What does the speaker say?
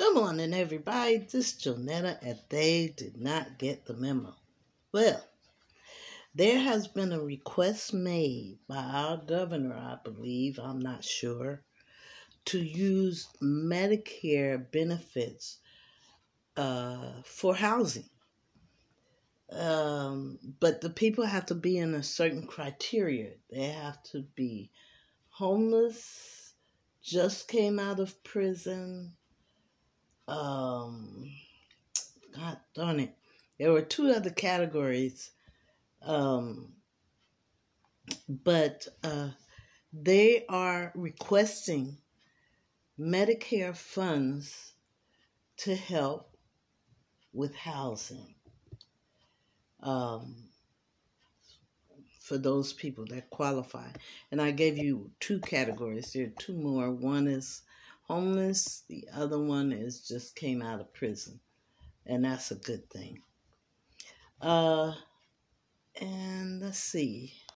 Good morning, everybody. This is Jonetta, and they did not get the memo. Well, there has been a request made by our governor, I believe, I'm not sure, to use Medicare benefits uh, for housing. Um, but the people have to be in a certain criteria. They have to be homeless, just came out of prison. Um, God darn it. There were two other categories. Um, but uh, they are requesting Medicare funds to help with housing um, for those people that qualify. And I gave you two categories. There are two more. One is homeless, the other one is just came out of prison. And that's a good thing. Uh, and let's see.